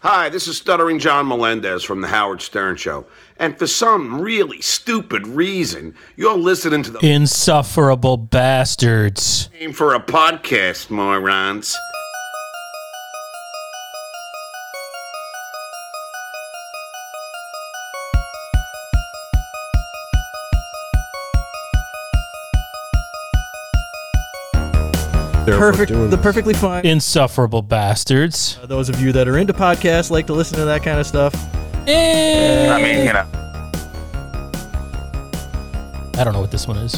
Hi, this is Stuttering John Melendez from The Howard Stern Show. And for some really stupid reason, you're listening to the Insufferable bastards. name for a podcast, morons. Perfect, the perfectly fine. Insufferable bastards. Uh, those of you that are into podcasts like to listen to that kind of stuff. I mean, you know. I don't know what this one is.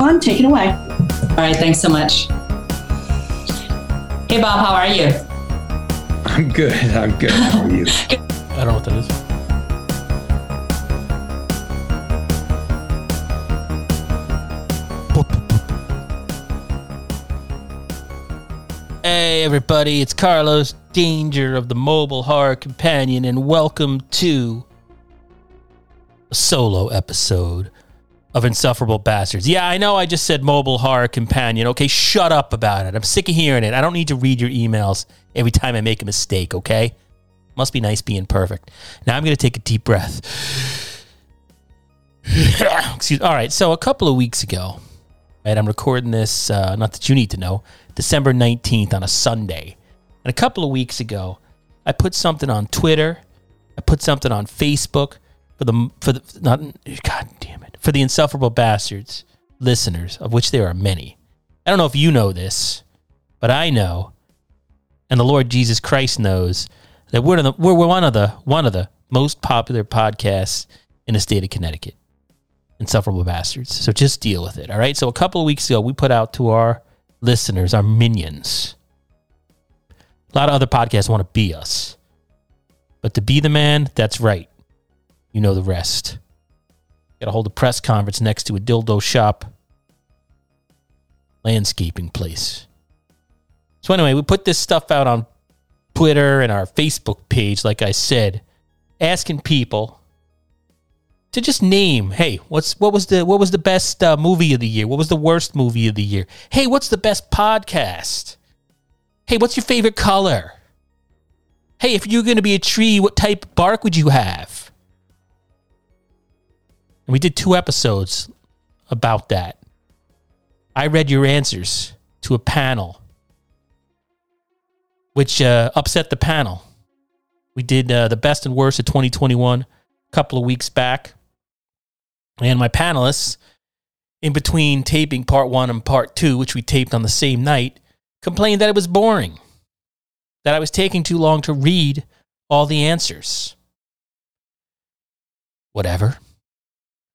on, take it away. All right, thanks so much. Hey, Bob, how are you? I'm good. I'm good. How are you? I don't know what that is. Hey everybody, it's Carlos Danger of the Mobile Horror Companion, and welcome to a solo episode of Insufferable Bastards. Yeah, I know I just said Mobile Horror Companion. Okay, shut up about it. I'm sick of hearing it. I don't need to read your emails every time I make a mistake, okay? Must be nice being perfect. Now I'm going to take a deep breath. Excuse All right, so a couple of weeks ago, right, I'm recording this, uh, not that you need to know, December 19th on a Sunday. And a couple of weeks ago, I put something on Twitter. I put something on Facebook for the for the not God damn it for the insufferable bastards listeners, of which there are many. I don't know if you know this, but I know, and the Lord Jesus Christ knows that we're the, we're, one of the one of the most popular podcasts in the state of Connecticut. Insufferable bastards. So just deal with it. All right. So a couple of weeks ago, we put out to our listeners, our minions. A lot of other podcasts want to be us. But to be the man, that's right. You know the rest. Got to hold a press conference next to a dildo shop landscaping place. So, anyway, we put this stuff out on Twitter and our Facebook page, like I said, asking people to just name, hey, what's what was the what was the best uh, movie of the year? What was the worst movie of the year? Hey, what's the best podcast? Hey, what's your favorite color? Hey, if you're going to be a tree, what type of bark would you have? And we did two episodes about that. I read your answers to a panel, which uh, upset the panel. We did uh, the best and worst of 2021 a couple of weeks back. And my panelists, in between taping part one and part two, which we taped on the same night, complained that it was boring, that I was taking too long to read all the answers. Whatever.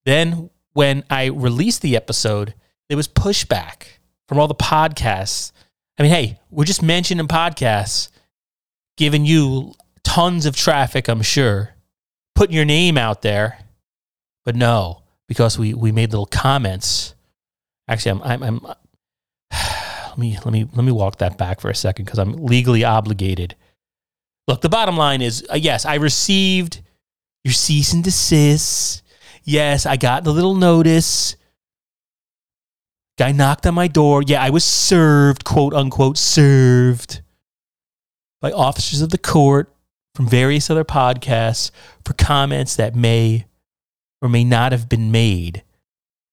Then, when I released the episode, there was pushback from all the podcasts. I mean, hey, we're just mentioning podcasts, giving you tons of traffic, I'm sure, putting your name out there. But no, because we, we made little comments. Actually, I'm, I'm, I'm let me let me let me walk that back for a second because I'm legally obligated. Look, the bottom line is uh, yes, I received your cease and desist. Yes, I got the little notice. Guy knocked on my door. Yeah, I was served, quote unquote, served by officers of the court from various other podcasts for comments that may or may not have been made.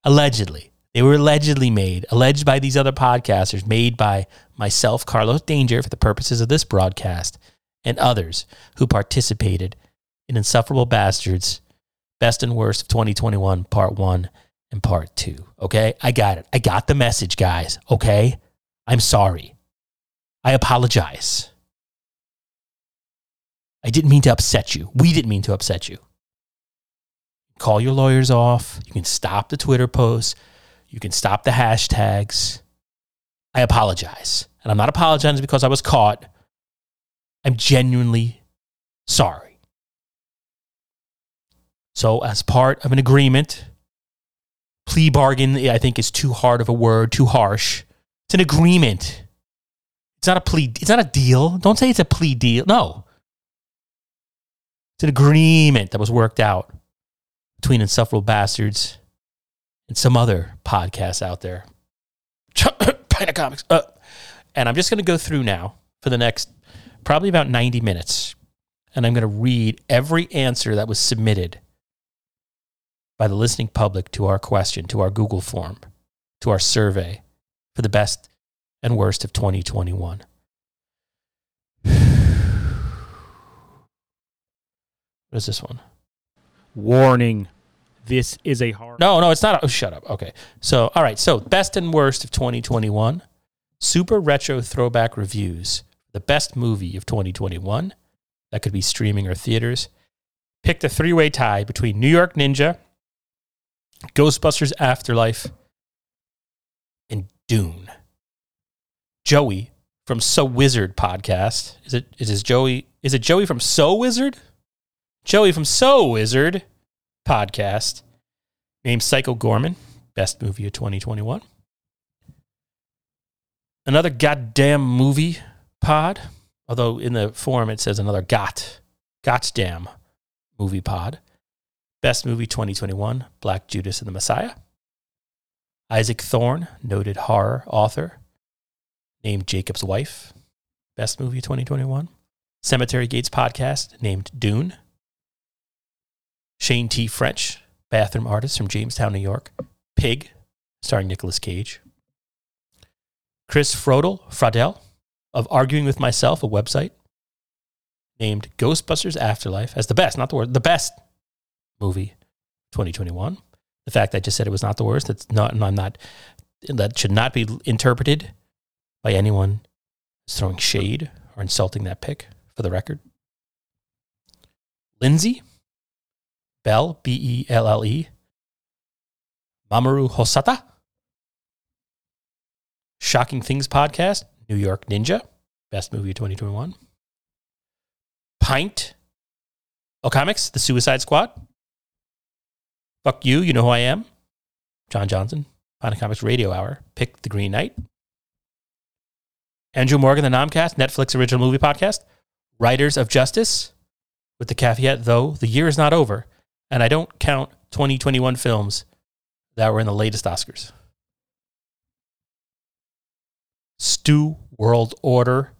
Allegedly. They were allegedly made, alleged by these other podcasters, made by myself, Carlos Danger, for the purposes of this broadcast, and others who participated in Insufferable Bastards, Best and Worst of 2021, Part 1 and Part 2. Okay? I got it. I got the message, guys. Okay? I'm sorry. I apologize. I didn't mean to upset you. We didn't mean to upset you. Call your lawyers off. You can stop the Twitter posts. You can stop the hashtags. I apologize. And I'm not apologizing because I was caught. I'm genuinely sorry. So, as part of an agreement, plea bargain, I think, is too hard of a word, too harsh. It's an agreement. It's not a plea. It's not a deal. Don't say it's a plea deal. No. It's an agreement that was worked out between insufferable bastards and some other podcasts out there. Pina Comics. Uh, and I'm just going to go through now for the next probably about 90 minutes. And I'm going to read every answer that was submitted by the listening public to our question, to our Google form, to our survey for the best and worst of 2021. What is this one? Warning. This is a hard. No, no, it's not. Oh, shut up. Okay. So, all right. So, best and worst of 2021. Super retro throwback reviews. The best movie of 2021. That could be streaming or theaters. Picked a three way tie between New York Ninja, Ghostbusters Afterlife, and Dune. Joey from So Wizard podcast. Is it is Joey? Is it Joey from So Wizard? Joey from So Wizard podcast named Psycho Goreman, best movie of 2021. Another goddamn movie pod, although in the form it says another got, goddamn movie pod. Best movie 2021, Black Judas and the Messiah. Isaac Thorne, noted horror author, named Jacob's Wife, best movie 2021. Cemetery Gates podcast, named Dune. Shane T. French, bathroom artist from Jamestown, New York. Pig, starring Nicolas Cage. Chris Frodel, Fradel, of Arguing with Myself, a website, named Ghostbusters Afterlife as the best, not the worst, the best movie 2021. The fact I just said it was not the worst, that's not, and I'm not, that should not be interpreted by anyone throwing shade or insulting that pick, for the record. Lindsay, Bell, B E L L E. Mamoru Hosoda. Shocking Things Podcast, New York Ninja, best movie of 2021. Pint, O Comics, The Suicide Squad. Fuck you, you know who I am. John Johnson, Pint Comics Radio Hour, Pick the Green Knight. Andrew Morgan, The Nomcast, Netflix original movie podcast. Riders of Justice, with the caveat, though, the year is not over and I don't count 2021 films that were in the latest Oscars. Stu World Order,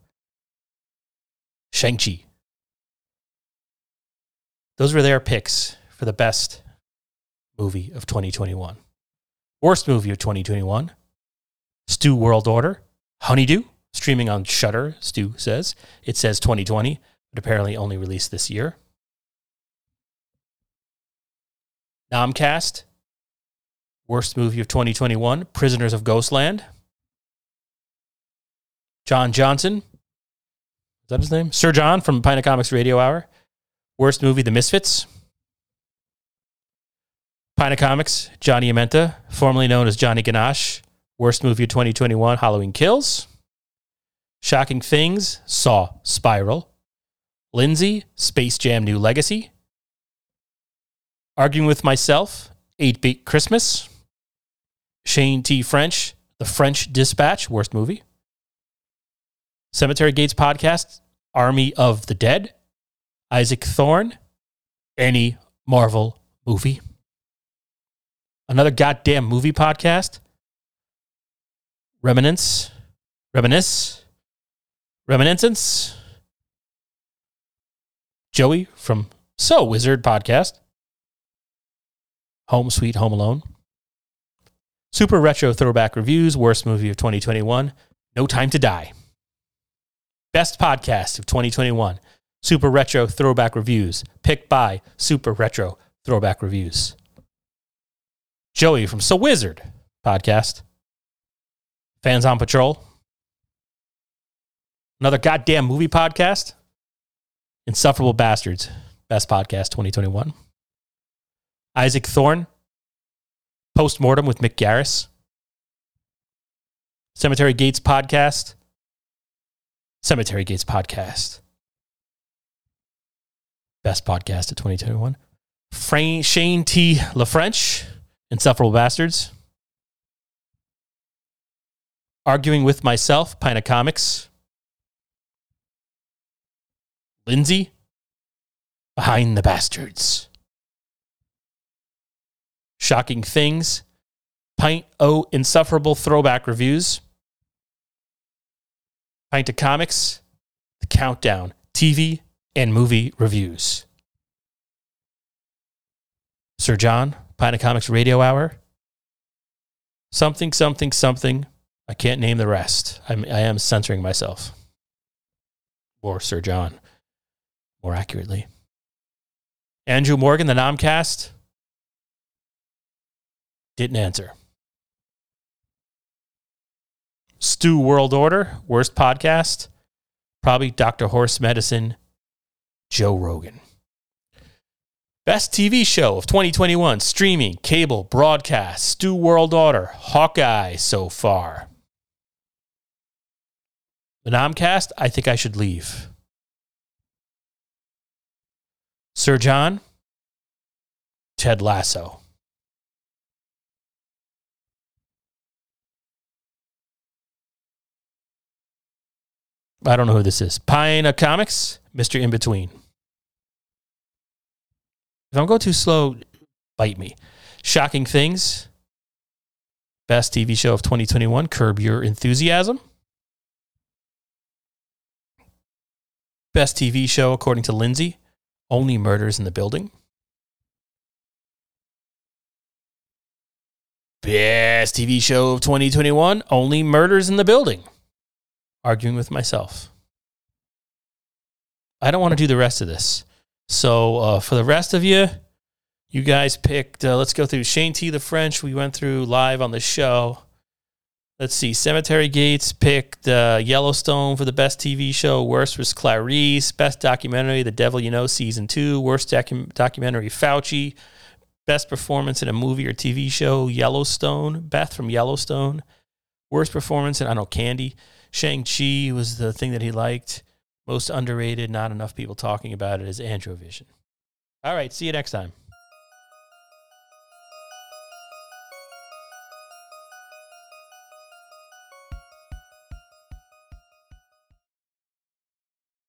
Shang-Chi. Those were their picks for the best movie of 2021. Worst movie of 2021, Stu World Order, Honeydew, streaming on Shudder. Stu says. It says 2020, but apparently only released this year. Nomcast, worst movie of 2021, Prisoners of Ghostland. John Johnson, is that his name? Sir John from Pina Comics Radio Hour. Worst movie, The Misfits. Pina Comics, Johnny Amenta, formerly known as Johnny Ganache. Worst movie of 2021, Halloween Kills. Shocking Things, Saw, Spiral. Lindsay, Space Jam New Legacy. Arguing with Myself, 8 Bit Christmas. Shane T. French, The French Dispatch, worst movie. Cemetery Gates Podcast, Army of the Dead. Isaac Thorne, any Marvel movie. Another goddamn movie podcast. Reminiscence. Reminisce. Reminiscence. Joey from So Wizard Podcast. Home Sweet Home Alone. Super Retro Throwback Reviews, Worst Movie of 2021, No Time to Die. Best Podcast of 2021, Super Retro Throwback Reviews, picked by Super Retro Throwback Reviews. Joey from So Wizard Podcast. Fans on Patrol. Another goddamn movie podcast. Insufferable Bastards, Best Podcast 2021. Isaac Thorne, Postmortem with Mick Garris, Cemetery Gates Podcast, Cemetery Gates Podcast, Best Podcast of 2021. Fra- Shane T. LaFrench, Insufferable Bastards, Arguing with Myself, Pina Comics, Lindsay, Behind the Bastards. Shocking Things, Pint O Insufferable Throwback Reviews, Pint of Comics, The Countdown TV and movie reviews. Sir John, Pint of Comics Radio Hour. Something, something, something. I can't name the rest. I'm, I am censoring myself. Or Sir John, more accurately. Andrew Morgan, the Nomcast, didn't answer. Stu World Order, worst podcast, probably Dr. Horse Medicine, Joe Rogan. Best TV show of 2021, streaming, cable, broadcast, Stu World Order, Hawkeye so far. The Nomcast, I think I should leave. Sir John, Ted Lasso. I don't know who this is. Pina Comics, Mr. In Between. If I'm going too slow, bite me. Shocking Things, Best TV Show of 2021, Curb Your Enthusiasm. Best TV Show, according to Lindsay, Only Murders in the Building. Best TV Show of 2021, Only Murders in the Building arguing with myself. I don't want to do the rest of this. So uh, for the rest of you, you guys picked. Uh, let's go through Shane T. The French. We went through live on the show. Let's see. Cemetery Gates picked uh, Yellowstone for the best TV show. Worst was Clarice. Best documentary, The Devil You Know, season two. Worst docu- documentary, Fauci. Best performance in a movie or TV show, Yellowstone. Beth from Yellowstone. Worst performance in I know Candy. Shang-Chi was the thing that he liked. Most underrated, not enough people talking about it is Androvision. All right, see you next time.